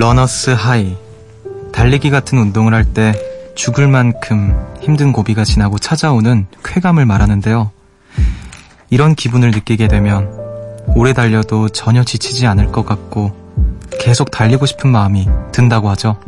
Runner's high. 달리기 같은 운동을 할 때 죽을 만큼 힘든 고비가 지나고 찾아오는 쾌감을 말하는데요. 이런 기분을 느끼게 되면 오래 달려도 전혀 지치지 않을 것 같고 계속 달리고 싶은 마음이 든다고 하죠.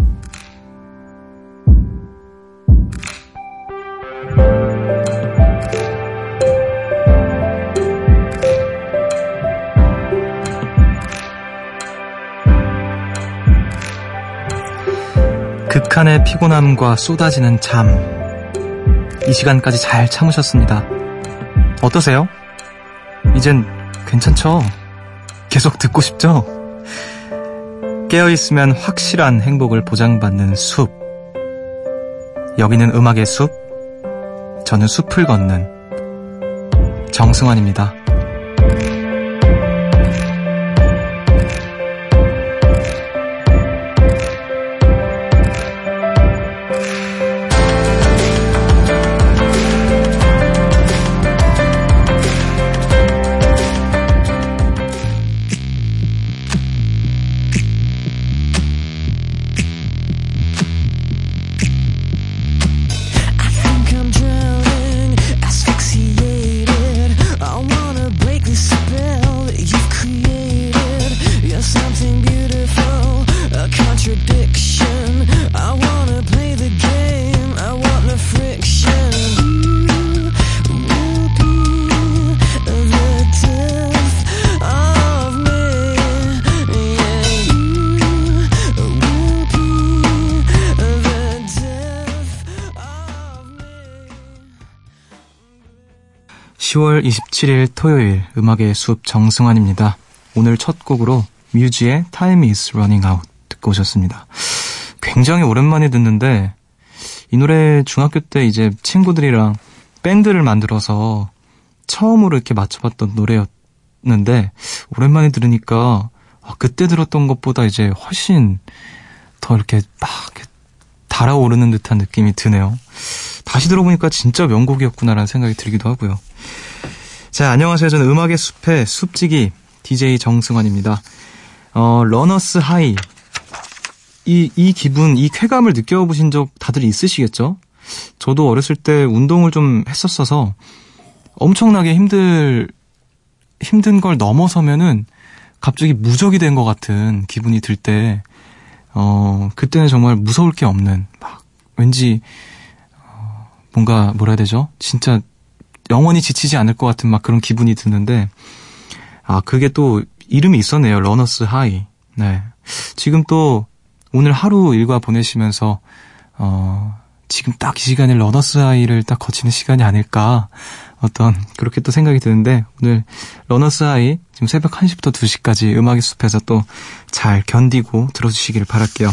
극한의 피곤함과 쏟아지는 잠. 이 시간까지 잘 참으셨습니다. 어떠세요? 이젠 괜찮죠? 계속 듣고 싶죠? 깨어있으면 확실한 행복을 보장받는 숲. 여기는 음악의 숲. 저는 숲을 걷는 정승환입니다. 10월 27일 토요일 음악의 숲 정승환입니다. 오늘 첫 곡으로 뮤지의 Time is Running Out 듣고 오셨습니다. 굉장히 오랜만에 듣는데 이 노래 중학교 때 이제 친구들이랑 밴드를 만들어서 처음으로 이렇게 맞춰봤던 노래였는데 오랜만에 들으니까 아, 그때 들었던 것보다 이제 훨씬 더 이렇게 막 달아오르는 듯한 느낌이 드네요. 다시 들어보니까 진짜 명곡이었구나라는 생각이 들기도 하고요. 자, 안녕하세요. 저는 음악의 숲의 숲지기 DJ 정승환입니다. 어, runner's high. 이, 이 기분, 이 쾌감을 느껴보신 적 다들 있으시겠죠? 저도 어렸을 때 운동을 좀 했었어서 엄청나게 힘들, 힘든 걸 넘어서면은 갑자기 무적이 된 것 같은 기분이 들 때, 어, 그때는 정말 무서울 게 없는, 막, 왠지, 어, 뭔가, 뭐라 해야 되죠? 진짜 영원히 지치지 않을 것 같은 막 그런 기분이 드는데, 아, 그게 또 이름이 있었네요. Runner's high. 네. 지금 또 오늘 하루 일과 보내시면서, 어, 지금 딱 이 시간에 runner's high를 딱 거치는 시간이 아닐까. 어떤, 그렇게 또 생각이 드는데, 오늘 runner's high, 지금 새벽 1시부터 2시까지 음악의 숲에서 또 잘 견디고 들어주시기를 바랄게요.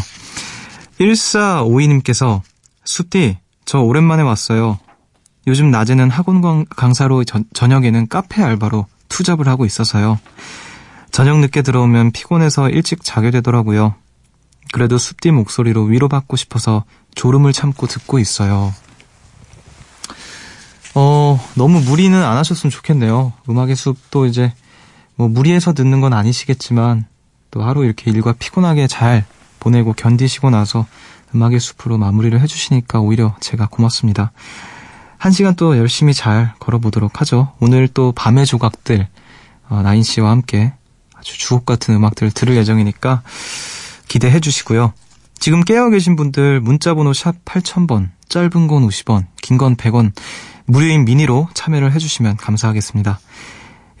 1452님께서, 숲디, 저 오랜만에 왔어요. 요즘 낮에는 학원 강사로 저, 저녁에는 카페 알바로 투잡을 하고 있어서요. 저녁 늦게 들어오면 피곤해서 일찍 자게 되더라고요. 그래도 숲디 목소리로 위로받고 싶어서 졸음을 참고 듣고 있어요. 어, 너무 무리는 안 하셨으면 좋겠네요. 음악의 숲도 이제 뭐 무리해서 듣는 건 아니시겠지만 또 하루 이렇게 일과 피곤하게 잘 보내고 견디시고 나서 음악의 숲으로 마무리를 해주시니까 오히려 제가 고맙습니다. 한 시간 또 열심히 잘 걸어보도록 하죠. 오늘 또 밤의 조각들, 어, 나인 씨와 함께 아주 주옥 같은 음악들을 들을 예정이니까 기대해 주시고요. 지금 깨어 계신 분들 문자번호 샵 8000번, 짧은 건 50원, 긴 건 100원, 무료인 미니로 참여를 해주시면 감사하겠습니다.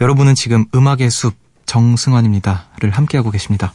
여러분은 지금 음악의 숲 정승환입니다.를 함께하고 계십니다.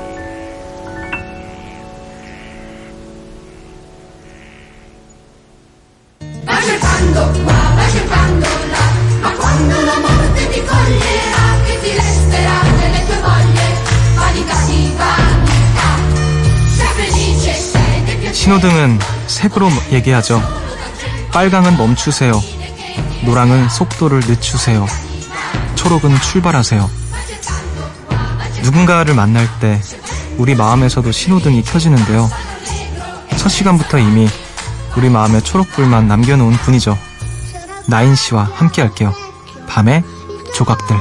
색으로 얘기하죠. 빨강은 멈추세요. 노랑은 속도를 늦추세요. 초록은 출발하세요. 누군가를 만날 때 우리 마음에서도 신호등이 켜지는데요. 첫 시간부터 이미 우리 마음에 초록불만 남겨놓은 분이죠. 나인 씨와 함께 할게요. 밤의 조각들.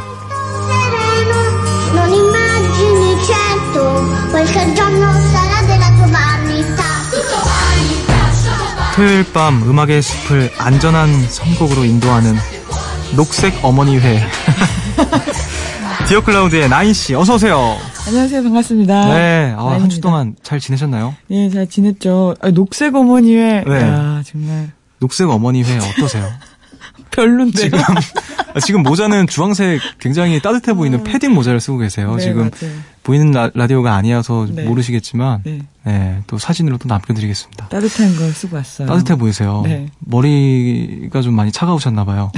토요일 밤 음악의 숲을 안전한 선곡으로 인도하는 녹색 어머니회. 디어클라우드의 나인 씨, 어서 오세요. 안녕하세요. 반갑습니다. 네, 아, 한 주. 동안 잘 지내셨나요? 예, 잘 지냈죠. 아, 녹색 어머니회. 네. 야, 정말 녹색 어머니회 어떠세요? 별론데. 지금 아, 지금 모자는 주황색 굉장히 따뜻해 보이는 패딩 모자를 쓰고 계세요. 네, 지금 맞아요. 보이는 라, 디오가 아니어서 네. 모르시겠지만 네. 네, 또 사진으로 또 남겨드리겠습니다. 따뜻한 걸 쓰고 왔어요. 따뜻해 보이세요. 네. 머리가 좀 많이 차가우셨나 봐요.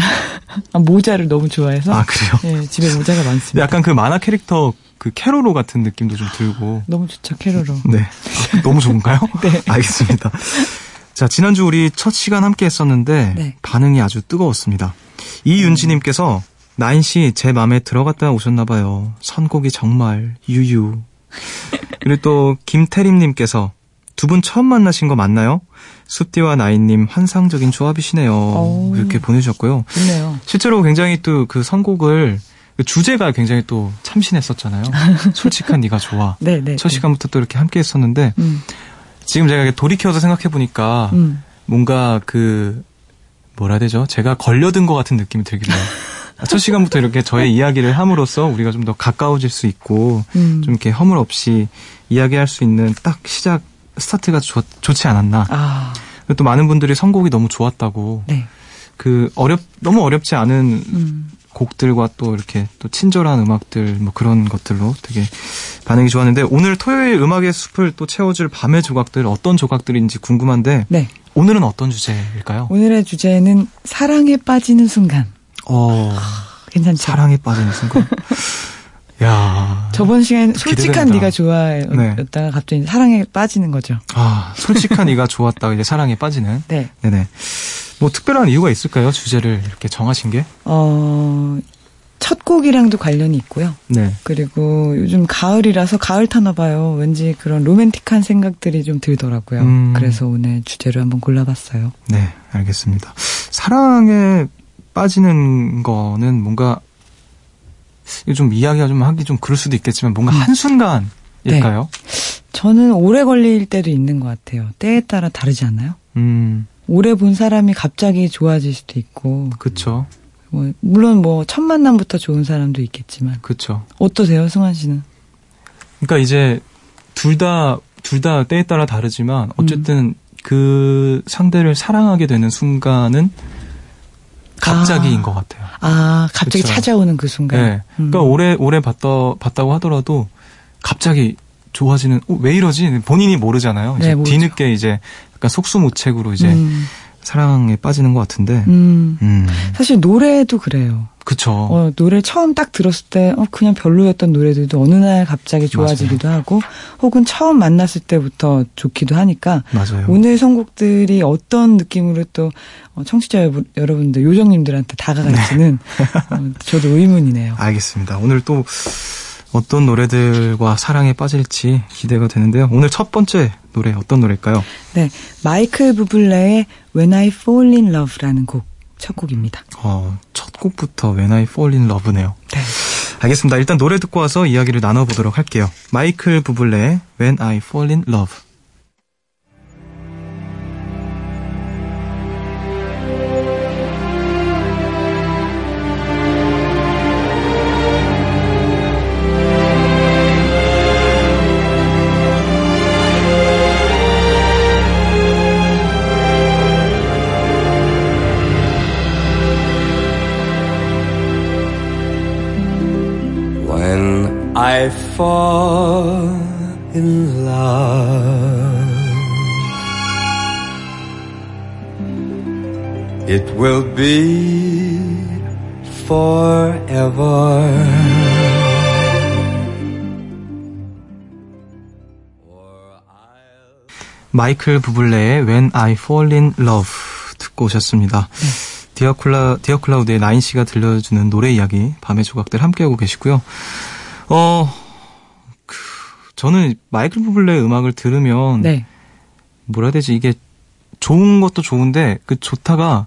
아, 모자를 너무 좋아해서. 아 그래요? 예, 집에 모자가 많습니다. 약간 그 만화 캐릭터 그 캐로로 같은 느낌도 좀 들고. 너무 좋죠, 캐로로. 네. 아, 너무 좋은가요? 네. 알겠습니다. 자, 지난주 우리 첫 시간 함께 했었는데 네. 반응이 아주 뜨거웠습니다. 이윤지 님께서 나인 씨제 맘에 들어갔다 오셨나 봐요. 선곡이 정말 유유. 그리고 또 김태림 님께서 두 분 처음 만나신 거 맞나요? 숲디와 나인님 환상적인 조합이시네요. 오. 이렇게 보내주셨고요. 좋네요. 실제로 굉장히 또 그 선곡을 그 주제가 굉장히 또 참신했었잖아요. 솔직한 네가 좋아. 네, 네. 첫 시간부터 또 이렇게 함께 했었는데 음, 지금 제가 돌이켜서 생각해 보니까 음. 뭔가 그 뭐라 해야 되죠? 제가 걸려든 것 같은 느낌이 들기도 해요. 첫 시간부터 이렇게 저의 이야기를 함으로써 우리가 좀 더 가까워질 수 있고 음. 좀 이렇게 허물 없이 이야기할 수 있는 딱 시작 스타트가 좋, 좋지 않았나. 아, 그리고 또 많은 분들이 선곡이 너무 좋았다고 네. 그 어렵 너무 어렵지 않은 음. 곡들과 또 이렇게 또 친절한 음악들 뭐 그런 것들로 되게 반응이 좋았는데 오늘 토요일 음악의 숲을 또 채워줄 밤의 조각들 어떤 조각들인지 궁금한데 네. 오늘은 어떤 주제일까요? 오늘의 주제는 사랑에 빠지는 순간. 어 괜찮죠? 사랑에 빠지는 순간. 야 저번 시간 솔직한. 네가 좋아였다가 갑자기 사랑에 빠지는 거죠. 아 솔직한 이가 좋았다 이제 사랑에 빠지는. 네. 네네. 뭐 특별한 이유가 있을까요? 주제를 이렇게 정하신 게? 어, 첫 곡이랑도 관련이 있고요. 네. 그리고 요즘 가을이라서 가을 타나 봐요. 왠지 그런 로맨틱한 생각들이 좀 들더라고요. 음. 그래서 오늘 주제를 한번 골라봤어요. 네, 알겠습니다. 사랑에 빠지는 거는 뭔가 이거 좀 이야기가 좀 하기 좀 그럴 수도 있겠지만 뭔가 음. 한순간일까요? 저는 오래 걸릴 때도 있는 것 같아요. 때에 따라 다르지 않나요? 음, 오래 본 사람이 갑자기 좋아질 수도 있고, 그쵸, 뭐, 물론 뭐, 첫 만남부터 좋은 사람도 있겠지만. 그쵸. 어떠세요, 승환 씨는? 그러니까 이제 둘 다, 둘 다 때에 따라 다르지만 음. 어쨌든 그 상대를 사랑하게 되는 순간은 갑자기인 아. 것 같아요. 아, 갑자기 그쵸. 찾아오는 그 순간. 네. 음. 그러니까 오래, 오래 봤다, 봤다고 하더라도 갑자기 좋아지는, 어, 왜 이러지? 본인이 모르잖아요. 이제 네. 뒤늦게 이제 약간 속수무책으로 이제 음, 사랑에 빠지는 것 같은데. 음. 음, 사실 노래도 그래요. 그쵸. 어, 노래 처음 딱 들었을 때, 어, 그냥 별로였던 노래들도 어느 날 갑자기 좋아지기도 하고, 혹은 처음 만났을 때부터 좋기도 하니까, 맞아요. 오늘 선곡들이 어떤 느낌으로 또, 어, 청취자 여러분- 여러분들, 요정님들한테 다가갈지는, 어, 저도 의문이네요. 알겠습니다. 오늘 또 어떤 노래들과 사랑에 빠질지 기대가 되는데요. 오늘 첫 번째 노래 어떤 노래일까요? 네. 마이클 부블레의 When I Fall in Love라는 곡, 첫 곡입니다. 어, 첫 곡부터 When I Fall in Love네요. 네. 알겠습니다. 일단 노래 듣고 와서 이야기를 나눠보도록 할게요. 마이클 부블레의 When I Fall in Love. I fall in love, it will be forever. 마이클 부블레의 When I Fall in Love 듣고 오셨습니다. 디어 클라 디어 클라우드의 나인 씨가 들려주는 노래 이야기 밤의 조각들 함께하고 계시고요. 어, 그, 저는 마이클 부블레의 음악을 들으면 네. 뭐라 해야 되지 이게 좋은 것도 좋은데 그 좋다가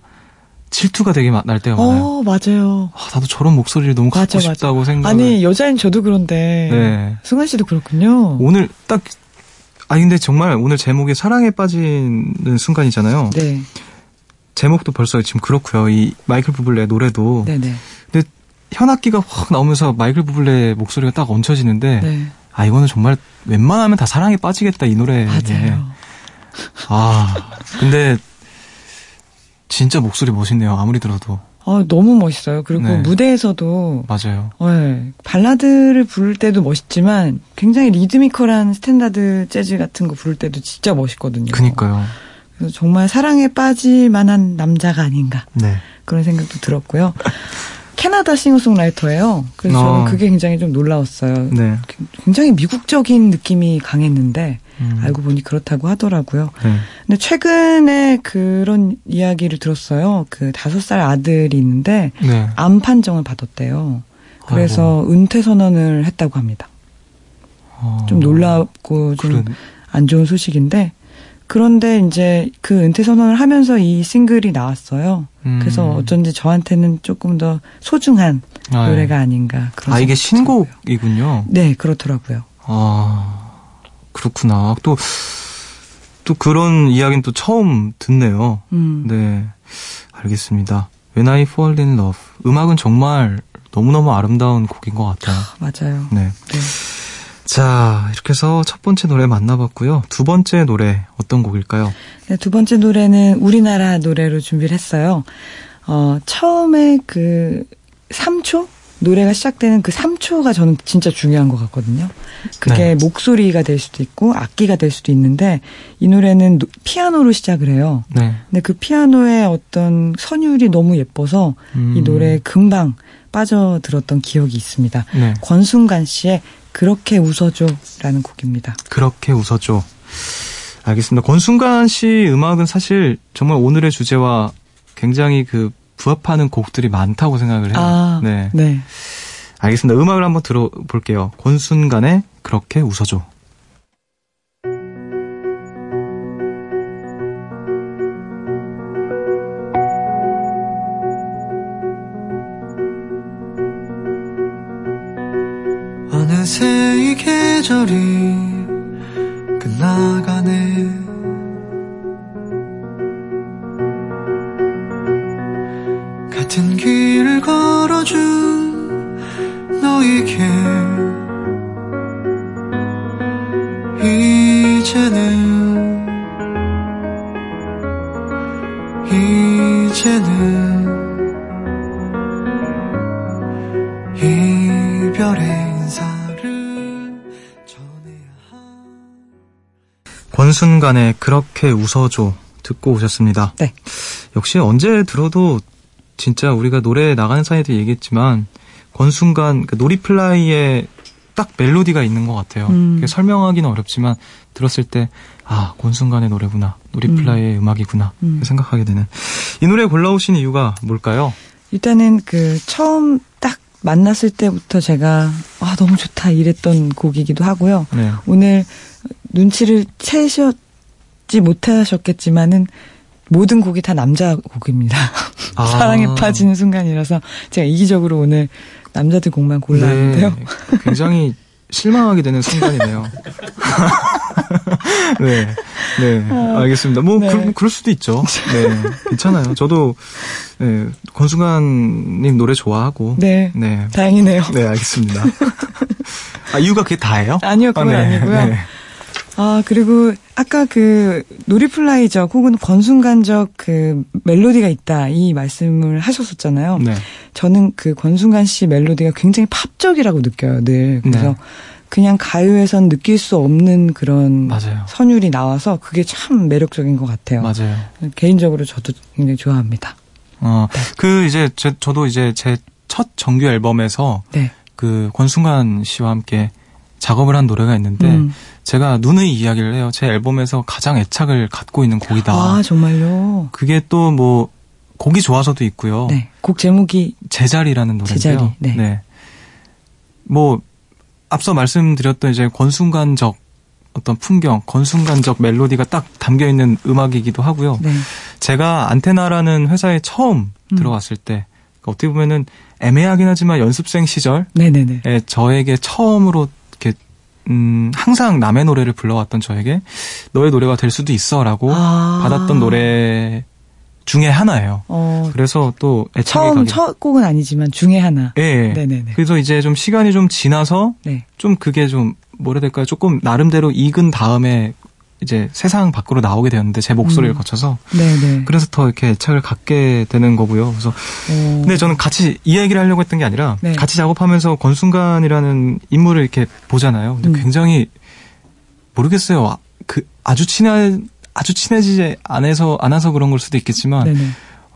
질투가 되게 마- 날 때가 많아요. 어, 맞아요. 아, 나도 저런 목소리를 너무 갖고 맞아. 싶다고 생각을. 아니, 여자인 저도 그런데. 네. 승환 씨도 그렇군요. 오늘 딱 아니 근데 정말 오늘 제목이 사랑에 빠지는 순간이잖아요. 네. 제목도 벌써 지금 그렇고요. 이 마이클 부블레 노래도 네네. 근데 현악기가 확 나오면서 마이클 부블레 목소리가 딱 얹혀지는데 네. 아 이거는 정말 웬만하면 다 사랑에 빠지겠다 이 노래. 맞아요. 아 근데 진짜 목소리 멋있네요. 아무리 들어도 어, 너무 멋있어요. 그리고 네. 무대에서도 맞아요. 네, 발라드를 부를 때도 멋있지만 굉장히 리드미컬한 스탠다드 재즈 같은 거 부를 때도 진짜 멋있거든요. 그니까요. 그래서 정말 사랑에 빠질 만한 남자가 아닌가 네. 그런 생각도 들었고요. 캐나다 싱어송라이터예요. 그래서 어. 저는 그게 굉장히 좀 놀라웠어요. 네. 굉장히 미국적인 느낌이 강했는데 음. 알고 보니 그렇다고 하더라고요. 네. 근데 최근에 그런 이야기를 들었어요. 그 다섯 살 아들이 있는데 네. 암 판정을 받았대요. 그래서 은퇴 선언을 했다고 합니다. 어, 좀 놀랍고 좀 안 좋은 소식인데 그런데 이제 그 은퇴 선언을 하면서 이 싱글이 나왔어요. 음. 그래서 어쩐지 저한테는 조금 더 소중한 아, 예. 노래가 아닌가 그런 아 이게. 신곡이군요. 네, 그렇더라고요. 아 그렇구나. 또 또 그런 이야기는 또 처음 듣네요. 음. 네, 알겠습니다. When I Fall in Love 음악은 정말 너무너무 아름다운 곡인 것 같아요. 맞아요. 네. 네. 자, 이렇게 해서 첫 번째 노래 만나봤고요. 두 번째 노래 어떤 곡일까요? 네, 두 번째 노래는 우리나라 노래로 준비를 했어요. 어, 처음에 그 3초? 노래가 시작되는 그 3초가 저는 진짜 중요한 것 같거든요. 네. 그게 목소리가 될 수도 있고 악기가 될 수도 있는데 이 노래는 노- 피아노로 시작을 해요. 네. 근데 그 피아노의 어떤 선율이 너무 예뻐서 음. 이 노래에 금방 빠져들었던 기억이 있습니다. 네. 권순간 씨의 그렇게 웃어줘라는 곡입니다. 그렇게 웃어줘. 알겠습니다. 권순간 씨 음악은 사실 정말 오늘의 주제와 굉장히 그 부합하는 곡들이 많다고 생각을 해요. 아, 네. 네. 알겠습니다. 음악을 한번 들어볼게요. 권순간의 그렇게 웃어줘. 어느새 이 계절이 끝나가네. 같은 길을 걸 권순간의 그렇게 웃어줘 듣고 오셨습니다. 네. 역시 언제 들어도 진짜 우리가 노래 나가는 사이에도 얘기했지만 권순간 그 놀이플라이에 딱 멜로디가 있는 것 같아요. 음. 설명하기는 어렵지만 들었을 때 아 권순간의 노래구나 놀이플라이의 음. 악이구나 음. 생각하게 되는 이 노래 골라오신 이유가 뭘까요? 일단은 그 처음 딱 만났을 때부터 제가 아 너무 좋다 이랬던 곡이기도 하고요. 네. 오늘 눈치를 채셨지 못하셨겠지만은 모든 곡이 다 남자 곡입니다. 아. 사랑에 빠지는 순간이라서 제가 이기적으로 오늘 남자들 곡만 골랐는데요. 네, 굉장히 실망하게 되는 순간이네요. 네, 네, 알겠습니다. 뭐 네. 그, 그럴 수도 있죠. 네, 괜찮아요. 저도 네, 권순관님 노래 좋아하고. 네. 네, 다행이네요. 네, 알겠습니다. 아 이유가 그게 다예요? 아니요, 그건 아, 네, 아니고요. 네. 아, 그리고 아까 그 놀이플라이적 혹은 권순간적 그 멜로디가 있다 이 말씀을 하셨었잖아요. 네. 저는 그 권순간 씨 멜로디가 굉장히 팝적이라고 느껴요, 늘. 그래서 네. 그냥 가요에선 느낄 수 없는 그런 맞아요. 선율이 나와서 그게 참 매력적인 것 같아요. 맞아요. 개인적으로 저도 굉장히 좋아합니다. 어, 그 이제 제, 저도 이제 제 첫 정규 앨범에서 네. 그 권순관 씨와 함께 작업을 한 노래가 있는데 음. 제가 누누이 이야기를 해요. 제 앨범에서 가장 애착을 갖고 있는 곡이다. 아, 정말요? 그게 또 뭐 곡이 좋아서도 있고요. 네. 곡 제목이 제자리라는 노래인데요. 제자리, 네. 뭐 앞서 말씀드렸던 이제 권순간적 어떤 풍경, 권순간적 멜로디가 딱 담겨 있는 음악이기도 하고요. 네. 제가 안테나라는 회사에 처음 음. 들어갔을 때 어떻게 보면은 애매하긴 하지만 연습생 시절에 네네네. 저에게 처음으로 음 항상 남의 노래를 불러왔던 저에게 너의 노래가 될 수도 있어라고 아. 받았던 노래 중에 하나예요. 어, 그래서 또 애착이 처음 가게 첫 곡은 아니지만 중에 하나. 예, 예. 네네네. 그래서 이제 좀 시간이 좀 지나서 네. 좀 그게 좀 뭐라 해야 될까요? 조금 나름대로 익은 다음에 이제 세상 밖으로 나오게 되었는데 제 목소리를 음. 거쳐서 네네. 그래서 더 이렇게 애착을 갖게 되는 거고요. 그래서 어, 근데 저는 같이 이 얘기를 하려고 했던 게 아니라 네. 같이 작업하면서 권순간이라는 인물을 이렇게 보잖아요. 근데 음. 굉장히 모르겠어요. 아, 그 아주 친해 아주 친해지지 않아서 않아서 그런 걸 수도 있겠지만 네네.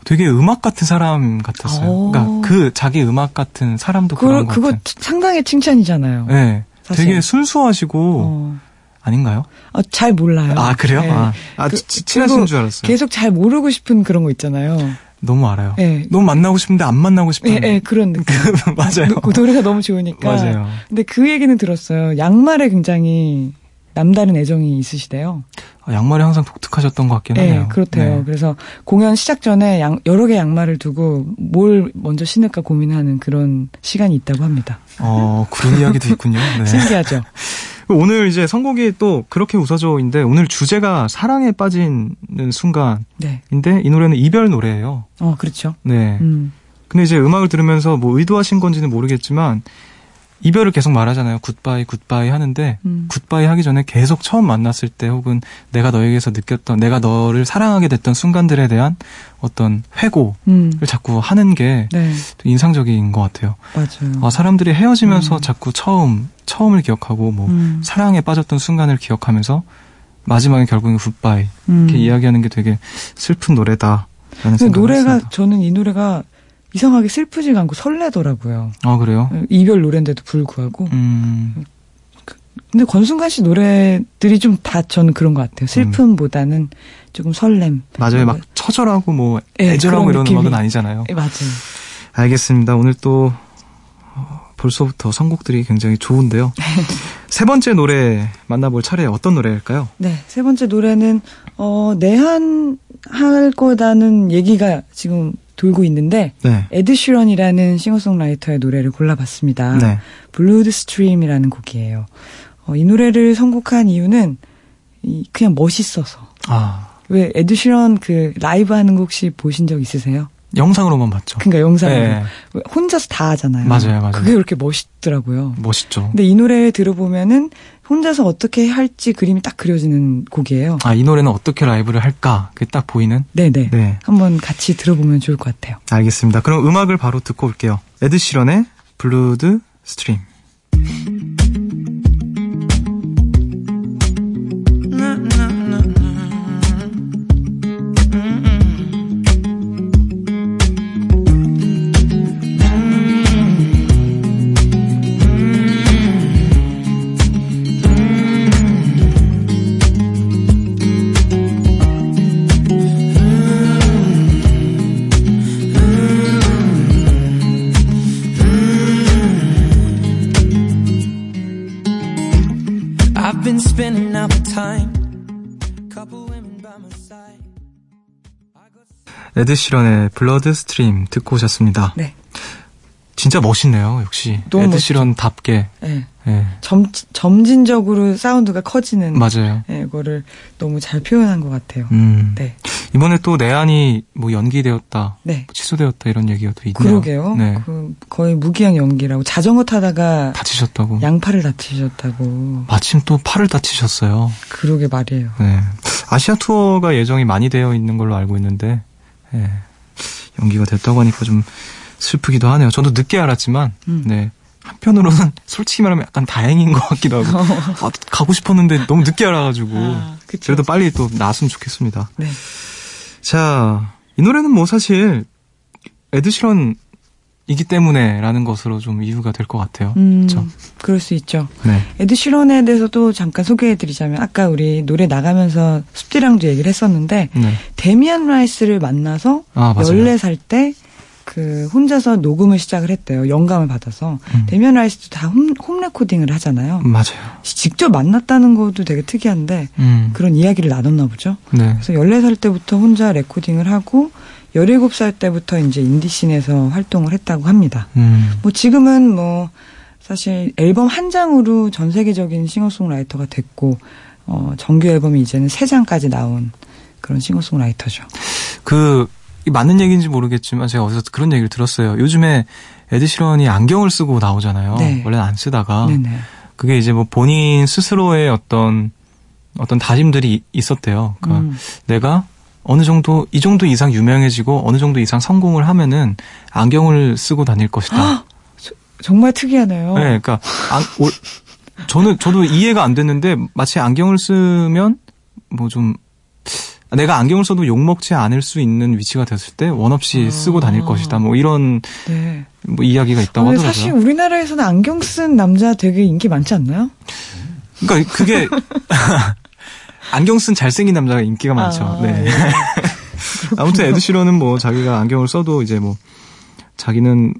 되게 음악 같은 사람 같았어요. 오. 그러니까 그 자기 음악 같은 사람도 그런 그, 것 그거 같은. 상당히 칭찬이잖아요. 네. 사실. 되게 순수하시고 어. 아닌가요? 어, 잘 몰라요. 아 그래요? 네. 아, 아 그- 치- 친하신 줄 알았어요. 계속 잘 모르고 싶은 그런 거 있잖아요. 너무 알아요. 예. 너무 만나고 싶은데 안 만나고 싶은. 예, 예, 그런 느낌. 맞아요. 그 노래가 너무 좋으니까. 맞아요. 근데 그 얘기는 들었어요. 양말에 굉장히 남다른 애정이 있으시대요. 아, 양말이 항상 독특하셨던 것 같긴 예, 하네요. 그렇대요. 네. 그래서 공연 시작 전에 양- 여러 개 양말을 두고 뭘 먼저 신을까 고민하는 그런 시간이 있다고 합니다. 어 그런 이야기도 있군요. 네. 신기하죠? 오늘 이제 선곡이 또 그렇게 웃어줘인데 오늘 주제가 사랑에 빠지는 순간인데 네. 이 노래는 이별 노래예요. 어, 그렇죠. 네. 음. 근데 이제 음악을 들으면서 뭐 의도하신 건지는 모르겠지만 이별을 계속 말하잖아요. 굿바이 굿바이 하는데 음. 굿바이 하기 전에 계속 처음 만났을 때 혹은 내가 너에게서 느꼈던 내가 너를 사랑하게 됐던 순간들에 대한 어떤 회고를 음. 자꾸 하는 게 네, 또 인상적인 것 같아요. 맞아요. 아, 사람들이 헤어지면서 음. 자꾸 처음 처음을 기억하고 뭐 음. 사랑에 빠졌던 순간을 기억하면서 마지막에 결국엔 굿바이 음. 이렇게 이야기하는 게 되게 슬픈 생각을 노래가 했습니다. 저는 이 노래가 이상하게 슬프지가 않고 설레더라고요. 아 그래요? 이별 노래인데도 불구하고. 음, 근데 권순간 씨 노래들이 좀 다 저는 그런 것 같아요. 슬픔보다는 조금 설렘. 맞아요. 막 뭐, 처절하고 뭐 예, 애절하고 이런 느낌이- 음악은 아니잖아요. 예, 맞아요. 알겠습니다. 오늘 또 어, 벌써부터 선곡들이 굉장히 좋은데요. 세 번째 노래 만나볼 차례 어떤 노래일까요? 네, 세 번째 노래는 어 내한 할 거다는 얘기가 지금 돌고 있는데 네. 에드 시런이라는 싱어송라이터의 노래를 골라봤습니다. 네. Bloodstream이라는 곡이에요. 어, 이 노래를 선곡한 이유는 이 그냥 멋있어서. 아 왜 에드 시런 그 라이브 하는 거 혹시 보신 적 있으세요? 영상으로만 봤죠. 그러니까 영상으로 네. 왜 혼자서 다 하잖아요. 맞아요, 맞아요. 그게 그렇게 멋있더라고요. 멋있죠. 근데 이 노래 들어보면은 혼자서 어떻게 할지 그림이 딱 그려지는 곡이에요. 아 이 노래는 어떻게 라이브를 할까? 그게 딱 보이는. 네네. 네. 한번 같이 들어보면 좋을 것 같아요. 알겠습니다. 그럼 음악을 바로 듣고 올게요. 에드 시런의 Bloodstream. 에드 시런의 Bloodstream 듣고 오셨습니다. 네. 진짜 멋있네요. 역시 너무 에드 멋있죠. 시런답게. 네. 예. 점, 점진적으로 사운드가 커지는. 맞아요. 네, 이거를 너무 잘 표현한 것 같아요. 음. 네. 이번에 또 내한이 뭐 연기되었다, 네. 뭐 취소되었다 이런 얘기가 또 있네요. 그러게요. 네. 그 거의 무기한 연기라고 자전거 타다가 다치셨다고. 양팔을 다치셨다고. 마침 또 팔을 다치셨어요. 그러게 말이에요. 네. 아시아 투어가 예정이 많이 되어 있는 걸로 알고 있는데, 예. 연기가 됐다고 하니까 좀 슬프기도 하네요. 저도 늦게 알았지만, 음. 네. 한편으로는 솔직히 말하면 약간 다행인 것 같기도 하고, 아, 가고 싶었는데 너무 늦게 알아가지고, 아, 그쵸. 그래도 빨리 또 나왔으면 좋겠습니다. 네. 자, 이 노래는 뭐 사실, 에드시런 이기 때문에라는 것으로 좀 이유가 될 것 같아요. 음, 그렇죠. 그럴 수 있죠. 네. 에드 시런에 대해서도 잠깐 소개해드리자면 아까 우리 노래 나가면서 숲디랑도 얘기를 했었는데 네. 데미안 라이스를 만나서 아, 맞아요. 14살 때 그 혼자서 녹음을 시작을 했대요. 영감을 받아서. 음. 데미안 라이스도 다 홈, 홈 레코딩을 하잖아요. 맞아요. 직접 만났다는 것도 되게 특이한데 음. 그런 이야기를 나눴나 보죠. 네. 그래서 14살 때부터 혼자 레코딩을 하고 17살 때부터 이제 인디씬에서 활동을 했다고 합니다. 음. 뭐 지금은 뭐 사실 앨범 한 장으로 전 세계적인 싱어송라이터가 됐고 어 정규 앨범이 이제는 세 장까지 나온 그런 싱어송라이터죠. 그, 이 맞는 얘기인지 모르겠지만 제가 어디서 그런 얘기를 들었어요. 요즘에 에드시런이 안경을 쓰고 나오잖아요. 네. 원래는 안 쓰다가. 네네. 그게 이제 뭐 본인 스스로의 어떤, 어떤 다짐들이 있었대요. 그러니까 음. 내가 어느 정도, 이 정도 이상 유명해지고 어느 정도 이상 성공을 하면은 안경을 쓰고 다닐 것이다. 정말 특이하네요. 네, 그러니까 안, 올- 저는 저도 이해가 안 됐는데 마치 안경을 쓰면 뭐 좀 내가 안경을 써도 욕 먹지 않을 수 있는 위치가 됐을 때 원 없이 아. 쓰고 다닐 것이다. 뭐 이런 네. 뭐 이야기가 있다고 근데 하더라고요. 사실 우리나라에서는 안경 쓴 남자 되게 인기 많지 않나요? 그러니까 그게 안경 쓴 잘생긴 남자가 인기가 많죠. 아, 네. 예. 아무튼 에드시런은 뭐 자기가 안경을 써도 이제 뭐 자기는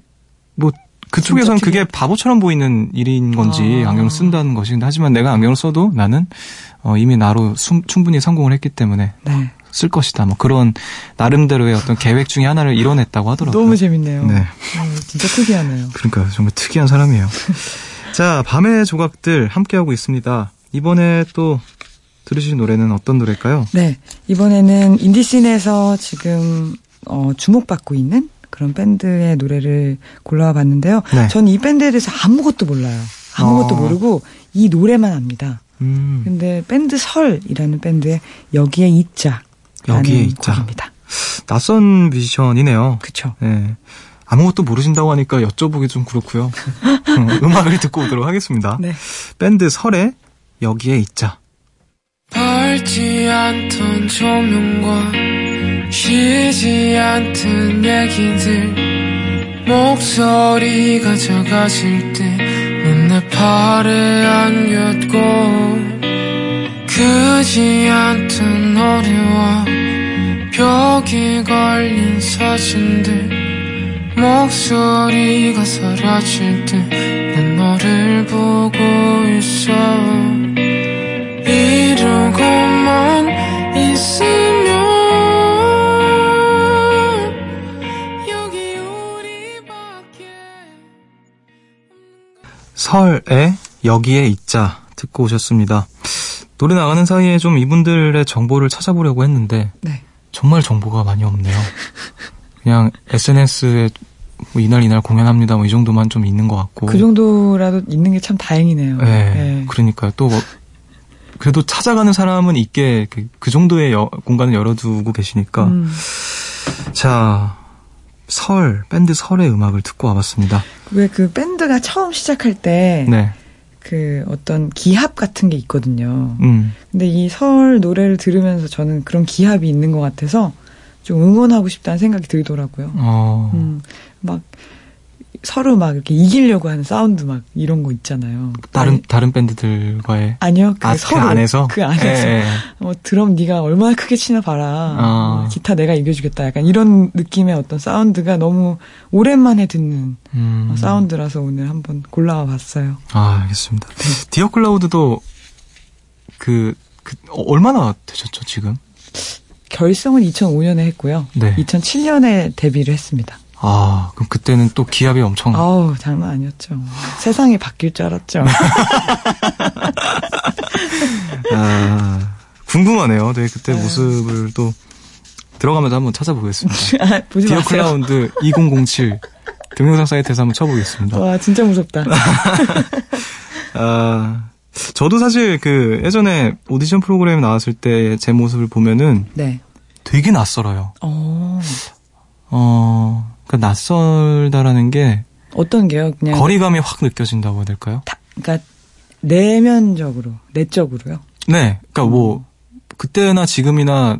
뭐 그쪽에선 그게 바보처럼 보이는 일인 건지 아. 안경을 쓴다는 것이 하지만 내가 안경을 써도 나는 어, 이미 나로 숨- 충분히 성공을 했기 때문에 네. 쓸 것이다. 뭐 그런 나름대로의 어떤 계획 중에 하나를 이뤄냈다고 하더라고요. 너무 재밌네요. 네. 어, 진짜 특이하네요. 그러니까 정말 특이한 사람이에요. 자, 밤의 조각들 함께하고 있습니다. 이번에 또 들으실 노래는 어떤 노래일까요? 네. 이번에는 인디씬에서 지금 어, 주목받고 있는 그런 밴드의 노래를 골라와 봤는데요. 네. 전이 밴드에 대해서 아무것도 몰라요. 아무것도 어. 모르고 이 노래만 압니다. 음, 근데 밴드 설이라는 밴드의 여기에 있자. 여기에 있자. 곡입니다. 낯선 뮤지션이네요. 그쵸. 네. 아무것도 모르신다고 하니까 여쭤보기 좀 그렇고요. 음, 음악을 듣고 오도록 하겠습니다. 네. 밴드 설의 여기에 있자. 밝지 않던 조명과 쉬지 않던 얘기들 목소리가 작아질 때넌내 팔에 안겼고 크지 않던 어려워 벽에 걸린 사진들 목소리가 사라질 때 난 너를 보고 있어 이러고만 있으면 여기 우리밖에 설의 여기에 있자 듣고 오셨습니다. 노래 나가는 사이에 좀 이분들의 정보를 찾아보려고 했는데 네. 정말 정보가 많이 없네요. 그냥 SNS에 뭐 이날 이날 공연합니다 뭐 이 정도만 좀 있는 것 같고. 그 정도라도 있는 게 참 다행이네요. 네, 네. 그러니까요. 또 뭐, 그래도 찾아가는 사람은 있게 그, 그 정도의 여- 공간을 열어두고 계시니까. 음. 자, 설 밴드 설의 음악을 듣고 와봤습니다. 왜 그 밴드가 처음 시작할 때 네, 그 어떤 기합 같은 게 있거든요. 음, 근데 이 설 노래를 들으면서 저는 그런 기합이 있는 것 같아서 좀 응원하고 싶다는 생각이 들더라고요. 어, 음, 막 서로 막 이렇게 이기려고 하는 사운드 막 이런 거 있잖아요. 다른 아니, 다른 밴드들과의 아니요, 그 아, 서로 그 안에서 그 안에서 예, 예. 뭐 드럼 네가 얼마나 크게 치나 봐라. 어. 뭐 기타 내가 이겨주겠다. 약간 이런 느낌의 어떤 사운드가 너무 오랜만에 듣는 음. 어, 사운드라서 오늘 한번 골라와 봤어요. 아, 알겠습니다. 디어 클라우드도 그, 그 어, 얼마나 되셨죠 지금? 결성은 2005년에 했고요. 네. 2007년에 데뷔를 했습니다. 아, 그럼 그때는 또 기합이 엄청 아우 장난 아니었죠. 세상이 바뀔 줄 알았죠. 아, 궁금하네요. 네, 그때 네. 모습을 또 들어가면서 한번 찾아보겠습니다. 아, 보지 디어 마세요. 클라우드 2007 동영상 사이트에서 한번 쳐보겠습니다. 와 진짜 무섭다. 아, 저도 사실 그 예전에 오디션 프로그램 나왔을 때 제 모습을 보면은 네. 되게 낯설어요. 어 어, 그러니까 낯설다라는 게 어떤 게요? 그냥 거리감이 확 느껴진다고 해야 될까요? 다, 그러니까 내면적으로 내적으로요. 네. 그러니까 어. 뭐 그때나 지금이나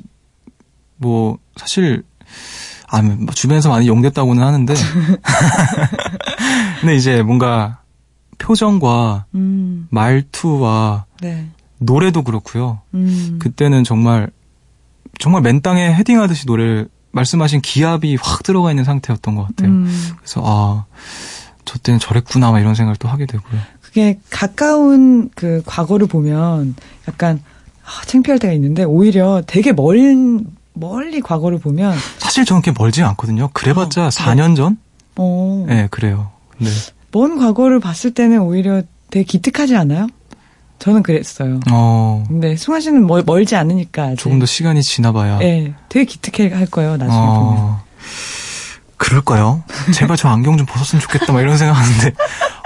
뭐 사실 아, 뭐 주변에서 많이 용됐다고는 하는데. 근데 이제 뭔가 표정과 음, 말투와 네. 노래도 그렇고요. 음, 그때는 정말 정말 맨 땅에 헤딩하듯이 노래를 말씀하신 기압이 확 들어가 있는 상태였던 것 같아요. 음, 그래서 아, 저 때는 저랬구나 막 이런 생각을 또 하게 되고요. 그게 가까운 그 과거를 보면 약간 아, 창피할 때가 있는데 오히려 되게 멀 멀리 과거를 보면 사실 저는 그렇게 멀지 않거든요. 그래봤자 어, 4년 전? 어, 네, 그래요. 네. 먼 과거를 봤을 때는 오히려 되게 기특하지 않아요? 저는 그랬어요. 어, 근데 승환 씨는 멀, 멀지 않으니까 아직. 조금 더 시간이 지나봐야. 예, 되게 기특해 할 거예요 나중에 보면. 어, 그럴까요? 제발 저 안경 좀 벗었으면 좋겠다, 막 이런 생각하는데,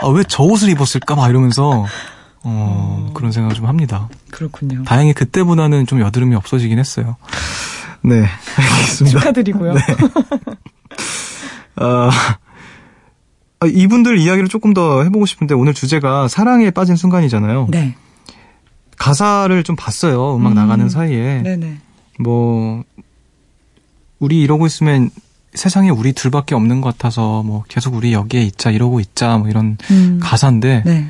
아, 왜 저 옷을 입었을까, 막 이러면서, 어, 그런 생각을 좀 합니다. 그렇군요. 다행히 그때보다는 좀 여드름이 없어지긴 했어요. 네, 알겠습니다. 축하드리고요. 아, 아, 이분들 이야기를 조금 더 해보고 싶은데, 오늘 주제가 사랑에 빠진 순간이잖아요. 네, 가사를 좀 봤어요, 음악 음. 나가는 사이에. 네네. 뭐, 우리 이러고 있으면 세상에 우리 둘밖에 없는 것 같아서, 뭐, 계속 우리 여기에 있자, 이러고 있자, 뭐 이런 음, 가사인데, 네,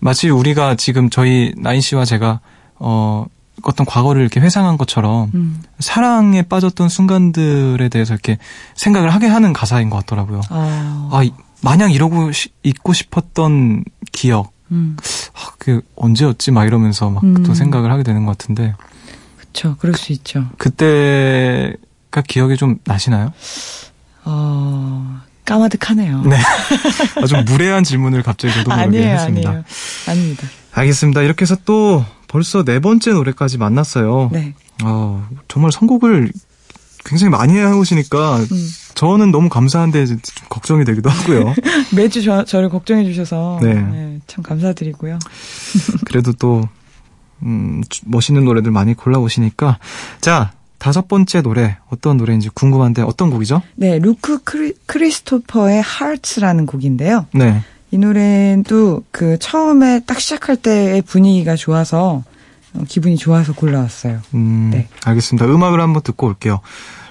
마치 우리가 지금 저희 나인 씨와 제가, 어, 어떤 과거를 이렇게 회상한 것처럼, 음, 사랑에 빠졌던 순간들에 대해서 이렇게 생각을 하게 하는 가사인 것 같더라고요. 아, 아, 이- 마냥 이러고 시- 있고 싶었던 기억, 음, 아, 그 언제였지? 막 이러면서 막또 음. 생각을 하게 되는 것 같은데, 그쵸, 그럴 수 있죠. 그때가 기억이 좀 나시나요? 어, 까마득하네요. 네. 아, 좀 무례한 질문을 갑자기 저도 모르게 아니에요, 했습니다. 아니에요. 아닙니다. 알겠습니다. 이렇게 해서 또 벌써 네 번째 노래까지 만났어요. 네, 아, 정말 선곡을 굉장히 많이 해오시니까 음. 저는 너무 감사한데 좀 걱정이 되기도 하고요. 매주 저, 저를 걱정해 주셔서 네. 네, 참 감사드리고요. 그래도 또 음, 주- 멋있는 노래들 많이 골라오시니까 자 다섯 번째 노래 어떤 노래인지 궁금한데 어떤 곡이죠? 네, 루크 크리, 크리스토퍼의 Hearts라는 곡인데요. 네. 이 노래도 그 처음에 딱 시작할 때의 분위기가 좋아서 어, 기분이 좋아서 골라왔어요. 음, 네. 알겠습니다. 음악을 한번 듣고 올게요.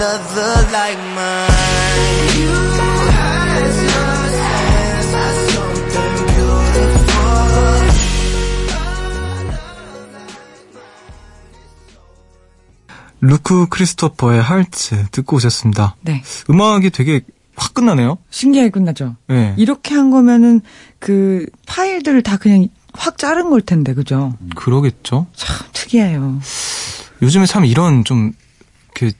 another like mine. You had your sense of something beautiful. 루크 크리스토퍼의 Heart 듣고 오셨습니다. 네. 음악이 되게 확 끝나네요. 신기하게 끝나죠. 네. 이렇게 한 거면은 그 파일들을 다 그냥 확 자른 걸 텐데, 그죠? 그러겠죠. 참 특이해요. 요즘에 참 이런 좀, 그,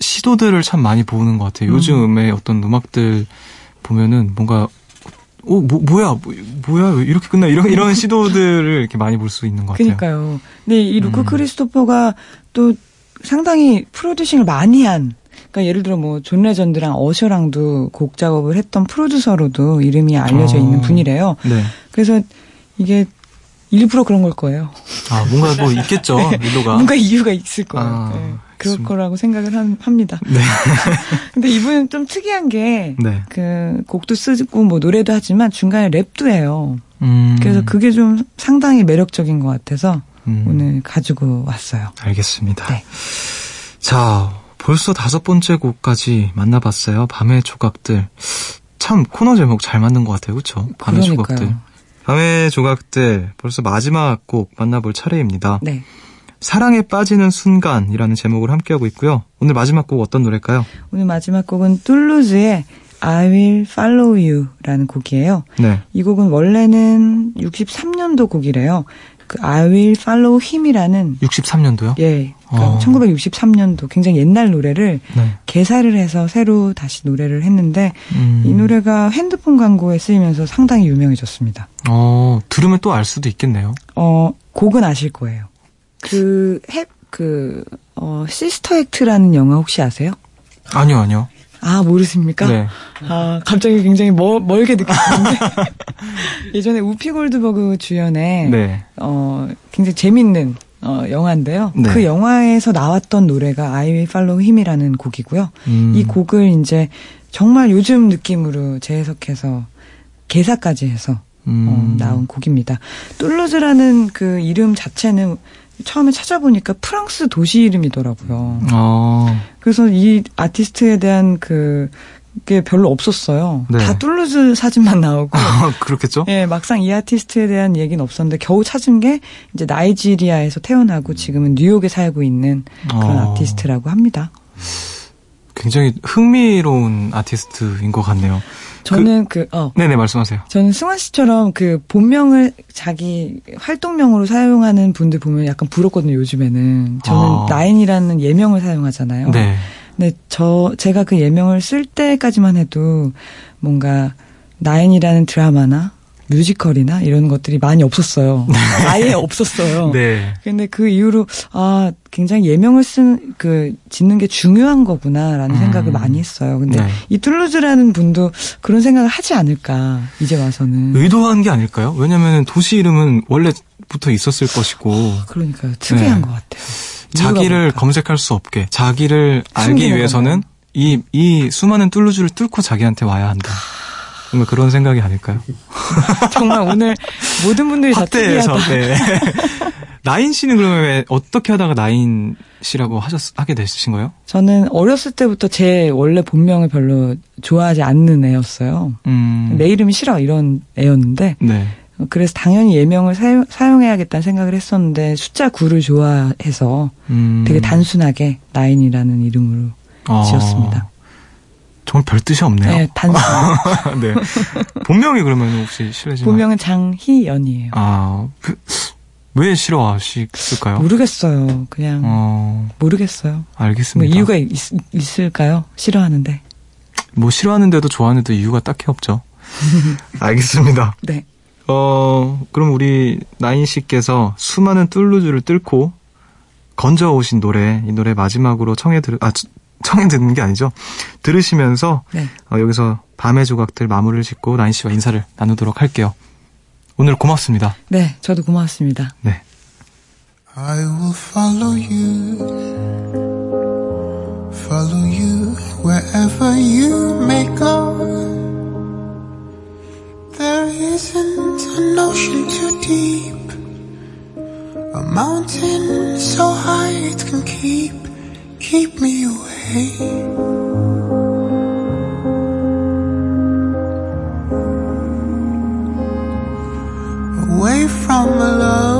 시도들을 참 많이 보는 것 같아요. 요즘에 어떤 음악들 보면은 뭔가, 어, 뭐, 뭐야, 뭐, 왜 이렇게 끝나? 이런, 이런 시도들을 이렇게 많이 볼 수 있는 것 같아요. 그니까요. 근데 이 루크 음. 크리스토퍼가 또 상당히 프로듀싱을 많이 한, 그러니까 예를 들어 뭐 존 레전드랑 어셔랑도 곡 작업을 했던 프로듀서로도 이름이 알려져 어. 있는 분이래요. 네. 그래서 이게 일부러 그런 걸 거예요. 아, 뭔가 뭐 있겠죠, 일로가. 뭔가 이유가 있을 거예요. 아, 네, 그럴 좀- 거라고 생각을 한- 합니다. 네. 근데 이분은 좀 특이한 게, 네. 그, 곡도 쓰고 뭐 노래도 하지만 중간에 랩도 해요. 음. 그래서 그게 좀 상당히 매력적인 것 같아서 음, 오늘 가지고 왔어요. 알겠습니다. 네. 자, 벌써 다섯 번째 곡까지 만나봤어요. 밤의 조각들. 참 코너 제목 잘 만든 것 같아요. 그렇죠? 밤의 조각들. 그러니까요. 밤의 조각들. 벌써 마지막 곡 만나볼 차례입니다. 네. 사랑에 빠지는 순간이라는 제목을 함께하고 있고요. 오늘 마지막 곡 어떤 노래일까요? 오늘 마지막 곡은 툴루즈의 I Will Follow You라는 곡이에요. 네. 이 곡은 원래는 63년도 곡이래요. 그 I Will Follow Him이라는 63년도요? 예, 그러니까 어. 1963년도 굉장히 옛날 노래를 네. 개사를 해서 새로 다시 노래를 했는데 음. 이 노래가 핸드폰 광고에 쓰이면서 상당히 유명해졌습니다. 어, 들으면 또 알 수도 있겠네요. 어, 곡은 아실 거예요. 그 해, 그, 어, 시스터 액트라는 영화 혹시 아세요? 아니요, 아니요. 아, 모르십니까? 네. 아, 갑자기 굉장히 멀, 멀게 느껴지는데. 예전에 우피 골드버그 주연의, 네. 어, 굉장히 재밌는, 어, 영화인데요. 네. 그 영화에서 나왔던 노래가 I Will Follow Him이라는 곡이고요. 음. 이 곡을 이제 정말 요즘 느낌으로 재해석해서 개사까지 해서 음. 어, 나온 곡입니다. 툴루즈라는 그 이름 자체는 처음에 찾아보니까 프랑스 도시 이름이더라고요. 어, 그래서 이 아티스트에 대한 그, 게 별로 없었어요. 네. 다 툴루즈 사진만 나오고. 그렇겠죠? 예, 막상 이 아티스트에 대한 얘기는 없었는데 겨우 찾은 게 이제 나이지리아에서 태어나고 지금은 뉴욕에 살고 있는 그런 어. 아티스트라고 합니다. 굉장히 흥미로운 아티스트인 것 같네요. 저는 그, 어, 네네, 말씀하세요. 저는 승환 씨처럼 그 본명을 자기 활동명으로 사용하는 분들 보면 약간 부럽거든요, 요즘에는. 저는 아. 나인이라는 예명을 사용하잖아요. 네. 근데 저, 제가 그 예명을 쓸 때까지만 해도 뭔가 나인이라는 드라마나 뮤지컬이나 이런 것들이 많이 없었어요. 아예 없었어요. 네. 근데 그 이후로 아 굉장히 예명을 쓴 그 짓는 게 중요한 거구나라는 음. 생각을 많이 했어요. 근데 네. 이 툴루즈라는 분도 그런 생각을 하지 않을까 이제 와서는 의도한 게 아닐까요? 왜냐면 도시 이름은 원래부터 있었을 것이고, 그러니까요 특이한 네. 것 같아요. 자기를 뭘까? 검색할 수 없게, 자기를 알기 위해서는 건가요? 이, 이 수많은 뚫루즈를 뚫고 자기한테 와야 한다. 뭔가 그런 생각이 아닐까요? 정말 오늘 모든 분들이 다 특이하다. 네. 나인 씨는 그러면 왜 어떻게 하다가 나인 씨라고 하셨, 하게 되신 거예요? 저는 어렸을 때부터 제 원래 본명을 별로 좋아하지 않는 애였어요. 음. 내 이름이 싫어 이런 애였는데 네. 그래서 당연히 예명을 사용, 사용해야겠다는 생각을 했었는데 숫자 9를 좋아해서 음. 되게 단순하게 나인이라는 이름으로 어. 지었습니다. 정말 별 뜻이 없네요. 네, 단순. 네. 본명이 그러면 혹시 실례지만. 본명은 장희연이에요. 아, 그, 왜 싫어하실까요? 모르겠어요. 그냥 어, 모르겠어요. 뭐 알겠습니다. 이유가 있, 있을까요? 싫어하는데. 뭐 싫어하는데도 좋아하는데도 이유가 딱히 없죠. 알겠습니다. 네. 어, 그럼 우리 나인 씨께서 수많은 뚫루즈를 뚫고 건져 오신 노래, 이 노래 마지막으로 청해 들, 아, 청해 듣는 게 아니죠. 들으시면서 네. 어, 여기서 밤의 조각들 마무리를 짓고 나인 씨와 인사를 나누도록 할게요. 오늘 고맙습니다. 네, 저도 고맙습니다. 네. I will follow you, follow you wherever you may go. There isn't an ocean too deep, a mountain so high it can keep, keep me away. Away from love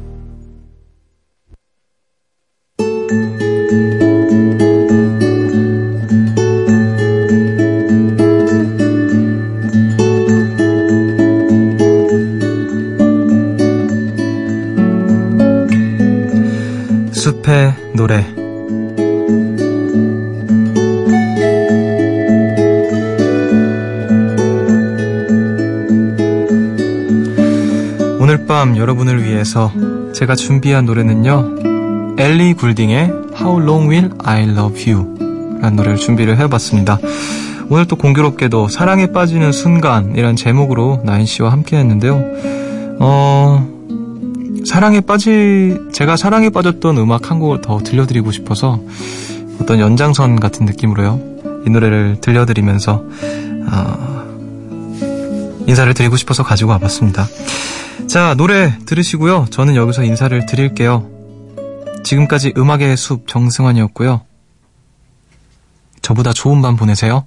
위해서 제가 준비한 노래는요. 엘리 굴딩의 How Long Will I Love You 라는 노래를 준비를 해봤습니다. 오늘 또 공교롭게도 사랑에 빠지는 순간이란 제목으로 나인 씨와 함께 했는데요. 어, 사랑에 빠지, 제가 사랑에 빠졌던 음악 한 곡을 더 들려드리고 싶어서 어떤 연장선 같은 느낌으로요. 이 노래를 들려드리면서, 아, 인사를 드리고 싶어서 가지고 와봤습니다. 자, 노래 들으시고요. 저는 여기서 인사를 드릴게요. 지금까지 음악의 숲 정승환이었고요. 저보다 좋은 밤 보내세요.